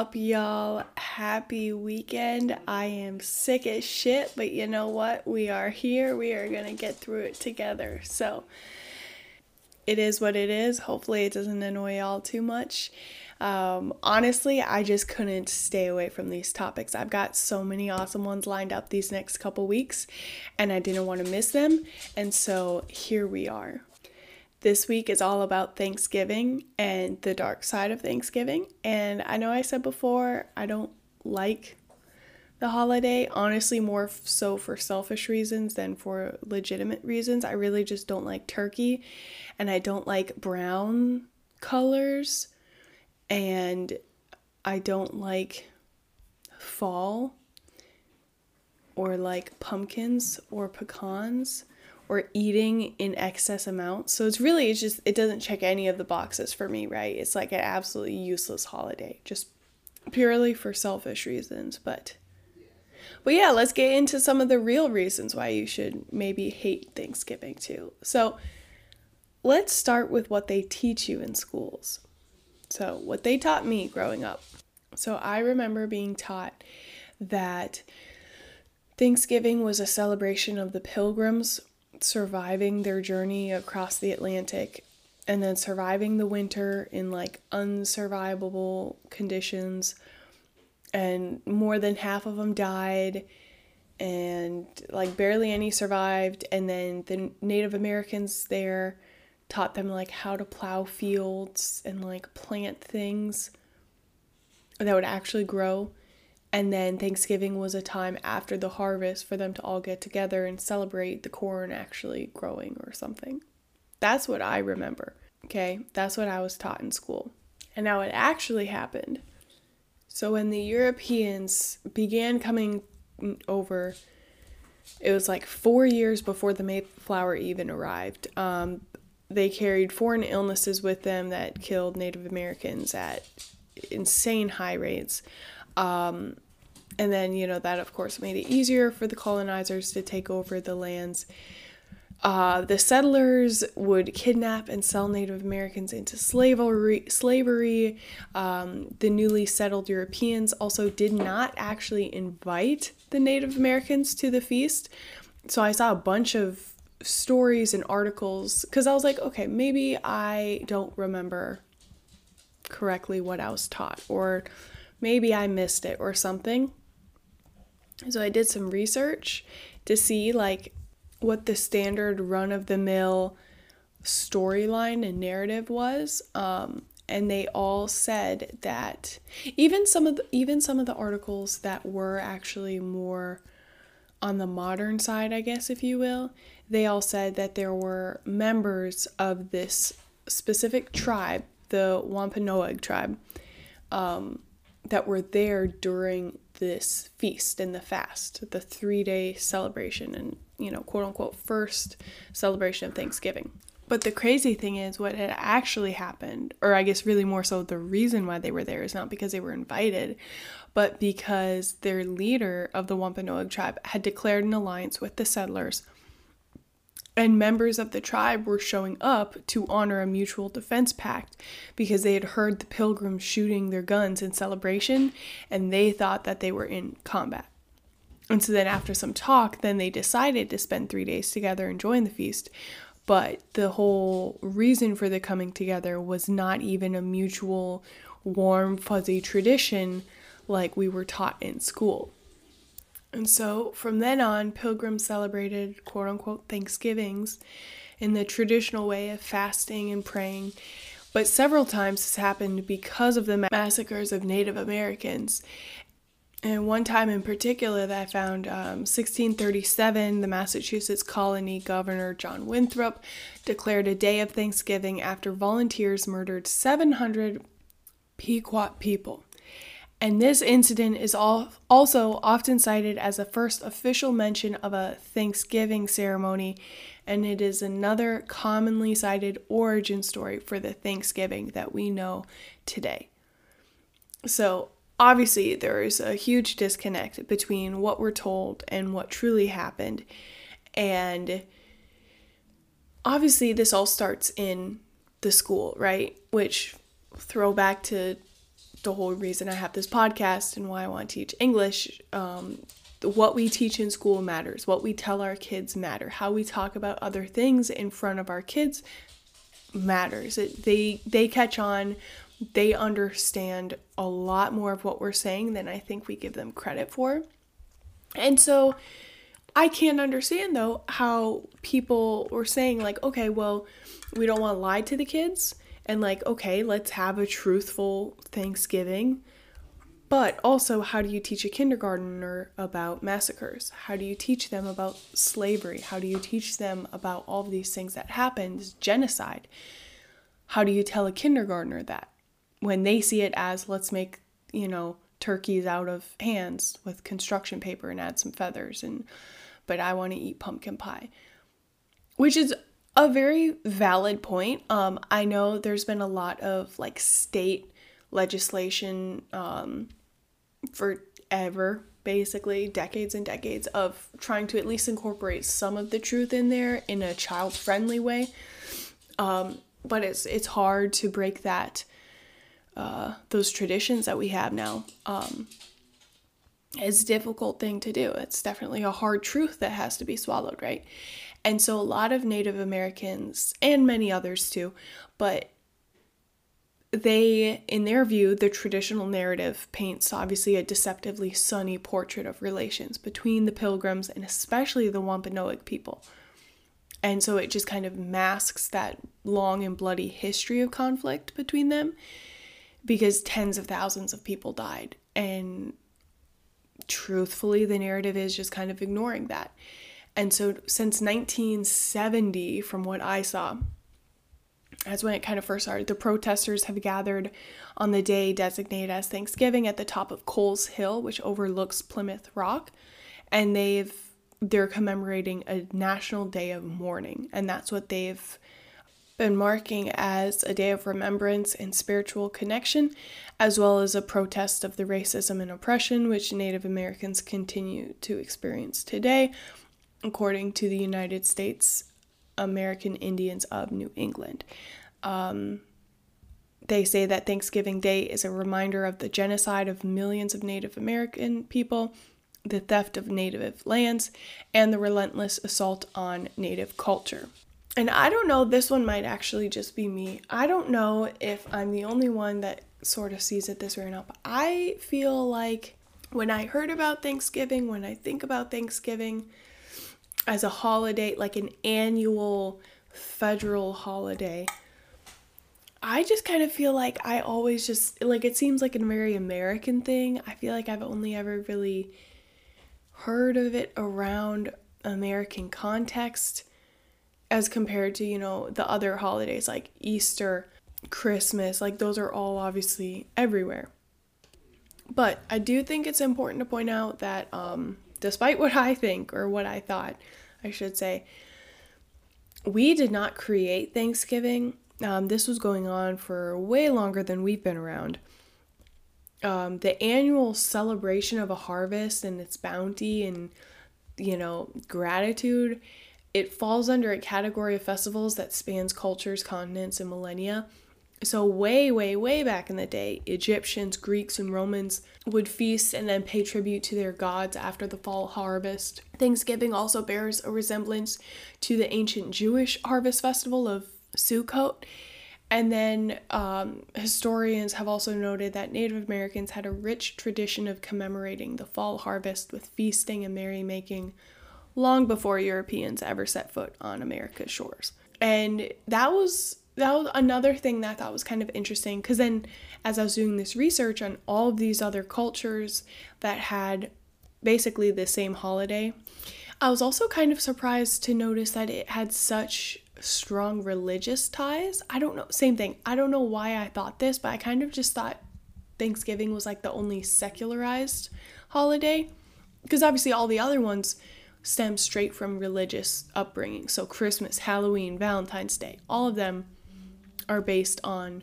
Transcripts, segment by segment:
up, y'all? Happy weekend. I am sick as shit, but you know what? We are here. We are going to get through it together. So, it is what it is. Hopefully, it doesn't annoy y'all too much. Um, honestly, I just couldn't stay away from these topics. I've got so many awesome ones lined up these next couple weeks, and I didn't want to miss them. And so, here we are. This week is all about Thanksgiving and the dark side of Thanksgiving. And I know I said before, I don't like the holiday, honestly, more so for selfish reasons than for legitimate reasons. I really just don't like turkey and I don't like brown colors and I don't like fall or like pumpkins or pecans or eating in excess amounts. So it's really it's just it doesn't check any of the boxes for me, right? It's like an absolutely useless holiday, just purely for selfish reasons, but but yeah, let's get into some of the real reasons why you should maybe hate Thanksgiving too. So let's start with what they teach you in schools. So, what they taught me growing up. So, I remember being taught that Thanksgiving was a celebration of the pilgrims surviving their journey across the Atlantic and then surviving the winter in like unsurvivable conditions. And more than half of them died and like barely any survived. And then the native americans there taught them like how to plow fields and like plant things that would actually grow and then Thanksgiving was a time after the harvest for them to all get together and celebrate the corn actually growing or something. That's what I remember. Okay, that's what I was taught in school. And now it actually happened. So when the Europeans began coming over, it was like four years before the Mayflower even arrived. Um, they carried foreign illnesses with them that killed Native Americans at insane high rates. Um, and then, you know, that of course made it easier for the colonizers to take over the lands. Uh, the settlers would kidnap and sell Native Americans into slavery. Slavery. Um, the newly settled Europeans also did not actually invite the Native Americans to the feast. So I saw a bunch of stories and articles because I was like, okay, maybe I don't remember correctly what I was taught, or maybe I missed it or something. So I did some research to see like what the standard run of the mill storyline and narrative was. Um, and they all said that even some of the, even some of the articles that were actually more on the modern side, I guess if you will, they all said that there were members of this specific tribe, the Wampanoag tribe, um, that were there during this feast and the fast, the three day celebration and, you know, quote unquote, first celebration of Thanksgiving. But the crazy thing is, what had actually happened, or I guess really more so the reason why they were there is not because they were invited, but because their leader of the Wampanoag tribe had declared an alliance with the settlers and members of the tribe were showing up to honor a mutual defense pact because they had heard the pilgrims shooting their guns in celebration and they thought that they were in combat. And so then after some talk, then they decided to spend 3 days together and join the feast. But the whole reason for the coming together was not even a mutual warm fuzzy tradition like we were taught in school. And so from then on, pilgrims celebrated quote unquote Thanksgivings in the traditional way of fasting and praying. But several times this happened because of the massacres of Native Americans. And one time in particular that I found, um, 1637, the Massachusetts colony governor John Winthrop declared a day of Thanksgiving after volunteers murdered 700 Pequot people. And this incident is all, also often cited as the first official mention of a Thanksgiving ceremony, and it is another commonly cited origin story for the Thanksgiving that we know today. So, obviously, there is a huge disconnect between what we're told and what truly happened. And obviously, this all starts in the school, right? Which, throwback to the whole reason I have this podcast and why I want to teach English. Um, what we teach in school matters. What we tell our kids matter. How we talk about other things in front of our kids matters. It, they they catch on. They understand a lot more of what we're saying than I think we give them credit for. And so I can't understand though how people were saying like, okay, well, we don't want to lie to the kids and like, okay, let's have a truthful Thanksgiving. But also, how do you teach a kindergartner about massacres? How do you teach them about slavery? How do you teach them about all of these things that happened, genocide? How do you tell a kindergartner that when they see it as let's make, you know, turkeys out of hands with construction paper and add some feathers and but I want to eat pumpkin pie. Which is a very valid point. Um, I know there's been a lot of like state legislation um, forever, basically, decades and decades of trying to at least incorporate some of the truth in there in a child friendly way. Um, but it's it's hard to break that uh, those traditions that we have now. Um, it's a difficult thing to do. It's definitely a hard truth that has to be swallowed, right? And so a lot of Native Americans and many others too, but they, in their view, the traditional narrative paints obviously a deceptively sunny portrait of relations between the pilgrims and especially the Wampanoag people. And so it just kind of masks that long and bloody history of conflict between them because tens of thousands of people died. And truthfully, the narrative is just kind of ignoring that. And so, since 1970, from what I saw, that's when it kind of first started. The protesters have gathered on the day designated as Thanksgiving at the top of Coles Hill, which overlooks Plymouth Rock, and they've they're commemorating a national day of mourning, and that's what they've been marking as a day of remembrance and spiritual connection, as well as a protest of the racism and oppression which Native Americans continue to experience today, according to the United States American Indians of New England. Um, they say that Thanksgiving Day is a reminder of the genocide of millions of Native American people, the theft of Native lands, and the relentless assault on Native culture and I don't know, this one might actually just be me. I don't know if I'm the only one that sort of sees it this way or not, but I feel like when I heard about Thanksgiving, when I think about Thanksgiving as a holiday, like an annual federal holiday, I just kind of feel like I always just like it seems like a very American thing. I feel like I've only ever really heard of it around American context as compared to, you know, the other holidays like Easter, Christmas, like those are all obviously everywhere. But I do think it's important to point out that um, despite what I think, or what I thought, I should say, we did not create Thanksgiving. Um, this was going on for way longer than we've been around. Um, the annual celebration of a harvest and its bounty and, you know, gratitude it falls under a category of festivals that spans cultures, continents, and millennia. So, way, way, way back in the day, Egyptians, Greeks, and Romans would feast and then pay tribute to their gods after the fall harvest. Thanksgiving also bears a resemblance to the ancient Jewish harvest festival of Sukkot. And then um, historians have also noted that Native Americans had a rich tradition of commemorating the fall harvest with feasting and merrymaking long before Europeans ever set foot on America's shores. And that was that was another thing that I thought was kind of interesting because then as I was doing this research on all of these other cultures that had basically the same holiday, I was also kind of surprised to notice that it had such strong religious ties. I don't know, same thing. I don't know why I thought this, but I kind of just thought Thanksgiving was like the only secularized holiday because obviously all the other ones stems straight from religious upbringing. So, Christmas, Halloween, Valentine's Day, all of them are based on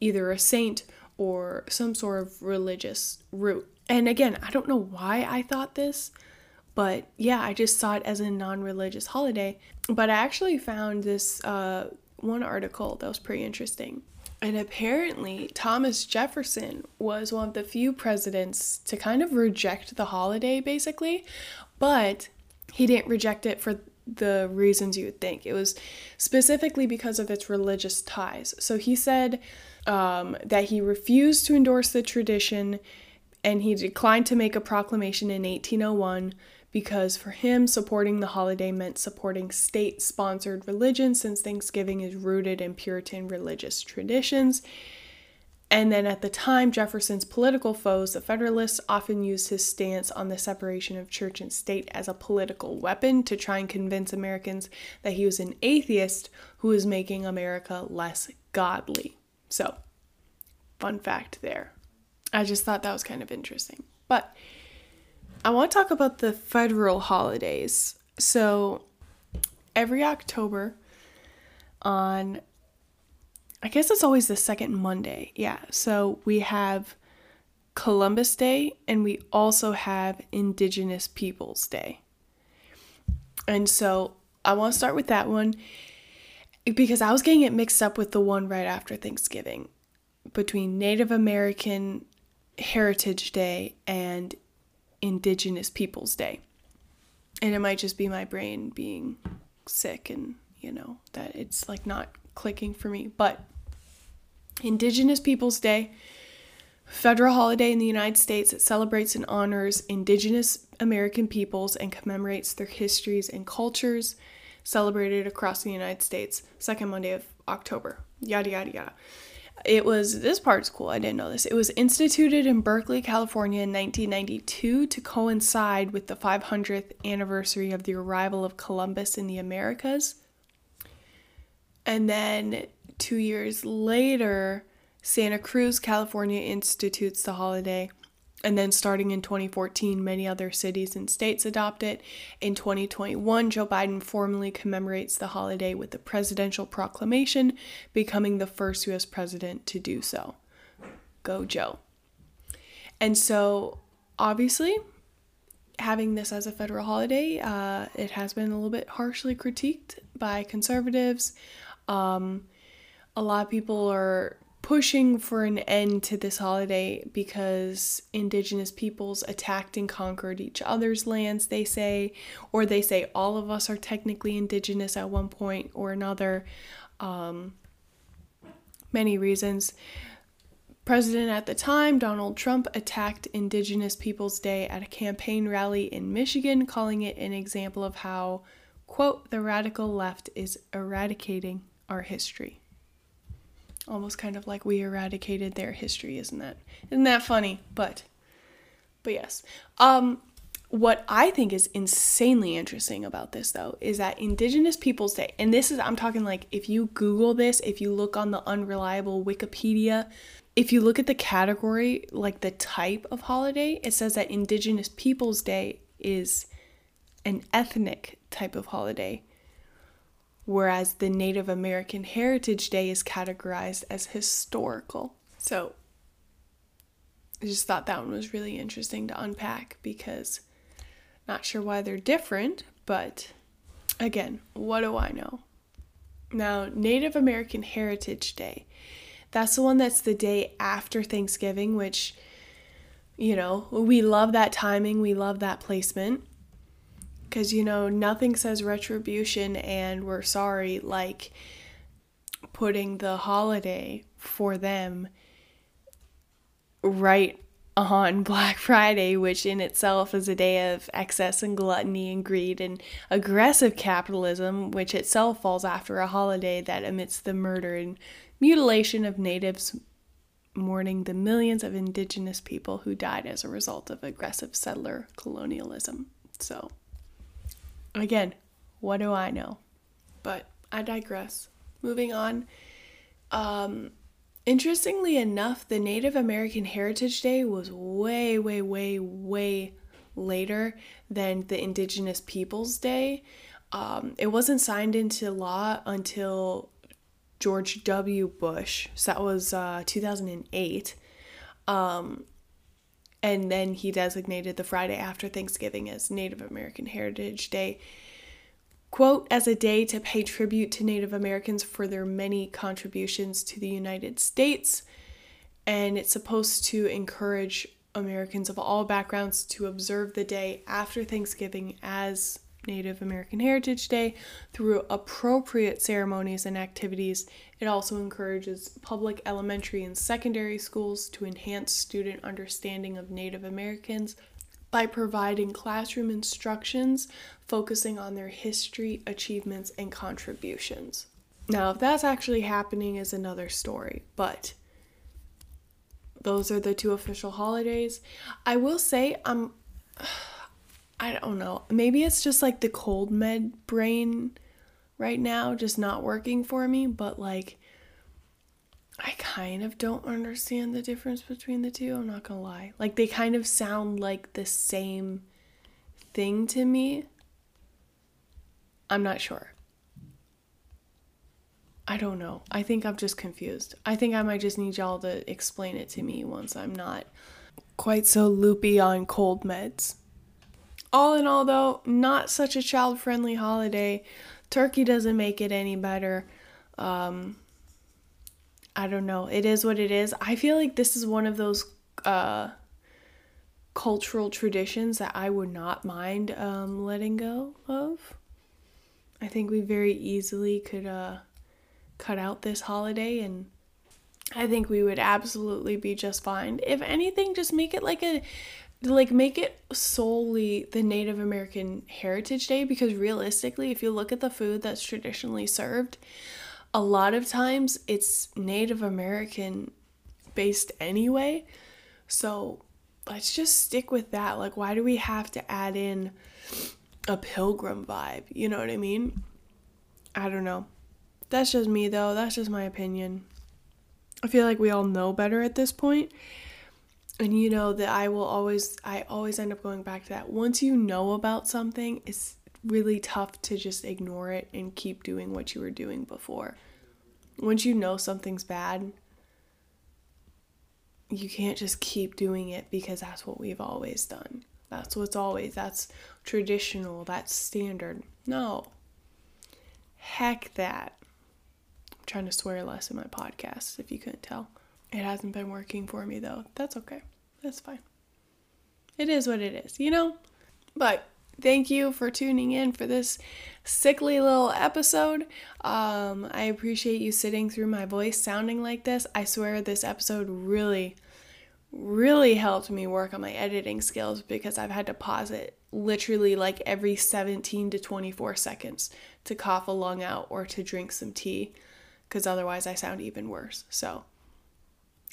either a saint or some sort of religious root. And again, I don't know why I thought this, but yeah, I just saw it as a non religious holiday. But I actually found this uh, one article that was pretty interesting. And apparently, Thomas Jefferson was one of the few presidents to kind of reject the holiday, basically, but he didn't reject it for the reasons you would think. It was specifically because of its religious ties. So he said um, that he refused to endorse the tradition and he declined to make a proclamation in 1801 because for him, supporting the holiday meant supporting state sponsored religion since Thanksgiving is rooted in Puritan religious traditions. And then at the time, Jefferson's political foes, the Federalists, often used his stance on the separation of church and state as a political weapon to try and convince Americans that he was an atheist who was making America less godly. So, fun fact there. I just thought that was kind of interesting. But I want to talk about the federal holidays. So every October on I guess it's always the second Monday. Yeah. So we have Columbus Day and we also have Indigenous Peoples Day. And so I want to start with that one because I was getting it mixed up with the one right after Thanksgiving between Native American Heritage Day and Indigenous Peoples Day. And it might just be my brain being sick and, you know, that it's like not clicking for me. But Indigenous Peoples Day, federal holiday in the United States that celebrates and honors Indigenous American peoples and commemorates their histories and cultures, celebrated across the United States, second Monday of October. Yada, yada, yada. It was, this part's cool, I didn't know this. It was instituted in Berkeley, California in 1992 to coincide with the 500th anniversary of the arrival of Columbus in the Americas. And then two years later, Santa Cruz, California institutes the holiday and then starting in 2014, many other cities and states adopt it. In 2021, Joe Biden formally commemorates the holiday with a presidential proclamation, becoming the first US president to do so. Go, Joe. And so, obviously, having this as a federal holiday, uh, it has been a little bit harshly critiqued by conservatives. Um, a lot of people are pushing for an end to this holiday because indigenous peoples attacked and conquered each other's lands, they say, or they say all of us are technically indigenous at one point or another. Um, many reasons. President at the time, Donald Trump, attacked Indigenous Peoples Day at a campaign rally in Michigan, calling it an example of how, quote, the radical left is eradicating our history almost kind of like we eradicated their history. Isn't that isn't that funny? But but yes. Um what i think is insanely interesting about this though is that indigenous peoples day and this is i'm talking like if you google this if you look on the unreliable wikipedia if you look at the category like the type of holiday it says that indigenous peoples day is an ethnic type of holiday whereas the Native American Heritage Day is categorized as historical. So I just thought that one was really interesting to unpack because not sure why they're different, but again, what do I know? Now, Native American Heritage Day. That's the one that's the day after Thanksgiving, which, you know, we love that timing, we love that placement because you know nothing says retribution and we're sorry like putting the holiday for them right on Black Friday, which in itself is a day of excess and gluttony and greed and aggressive capitalism, which itself falls after a holiday that amidst the murder and mutilation of natives, mourning the millions of indigenous people who died as a result of aggressive settler colonialism. So. Again, what do I know? But I digress. Moving on. Um, interestingly enough, the Native American Heritage Day was way, way, way, way later than the Indigenous Peoples Day. Um, it wasn't signed into law until George W. Bush. So that was uh, 2008. Um, and then he designated the Friday after Thanksgiving as Native American Heritage Day. quote, as a day to pay tribute to Native Americans for their many contributions to the United States. And it's supposed to encourage Americans of all backgrounds to observe the day after Thanksgiving as Native American Heritage Day through appropriate ceremonies and activities. It also encourages public elementary and secondary schools to enhance student understanding of Native Americans by providing classroom instructions focusing on their history, achievements, and contributions. Now, if that's actually happening is another story, but those are the two official holidays. I will say I'm I don't know. Maybe it's just like the cold med brain right now just not working for me, but like I kind of don't understand the difference between the two, I'm not going to lie. Like they kind of sound like the same thing to me. I'm not sure. I don't know. I think I'm just confused. I think I might just need y'all to explain it to me once I'm not quite so loopy on cold meds. All in all, though, not such a child friendly holiday. Turkey doesn't make it any better. Um, I don't know. It is what it is. I feel like this is one of those uh, cultural traditions that I would not mind um, letting go of. I think we very easily could uh, cut out this holiday and I think we would absolutely be just fine. If anything, just make it like a like make it solely the Native American Heritage Day because realistically, if you look at the food that's traditionally served, a lot of times it's Native American based anyway. So let's just stick with that. Like, why do we have to add in a pilgrim vibe? You know what I mean? I don't know. That's just me, though. That's just my opinion. I feel like we all know better at this point. And you know that I will always I always end up going back to that. Once you know about something, it's really tough to just ignore it and keep doing what you were doing before. Once you know something's bad, you can't just keep doing it because that's what we've always done. That's what's always that's traditional, that's standard. No. Heck that I'm trying to swear less in my podcast, if you couldn't tell. It hasn't been working for me though. That's okay. That's fine. It is what it is, you know? But thank you for tuning in for this sickly little episode. Um, I appreciate you sitting through my voice sounding like this. I swear this episode really, really helped me work on my editing skills because I've had to pause it literally like every 17 to 24 seconds to cough a lung out or to drink some tea because otherwise I sound even worse. So,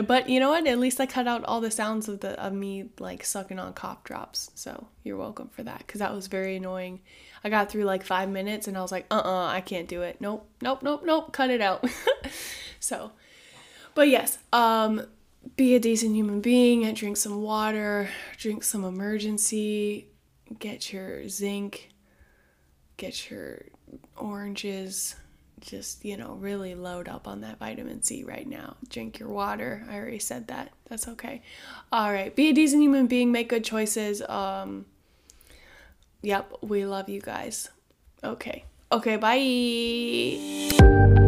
but you know what? At least I cut out all the sounds of the of me like sucking on cough drops. So you're welcome for that because that was very annoying. I got through like five minutes and I was like, uh uh I can't do it. Nope, nope, nope, nope. Cut it out. so, but yes, um, be a decent human being and drink some water, drink some Emergen-C, get your zinc, get your oranges just, you know, really load up on that vitamin C right now. Drink your water. I already said that. That's okay. All right. Be a decent human being. Make good choices. Um, yep. We love you guys. Okay. Okay. Bye.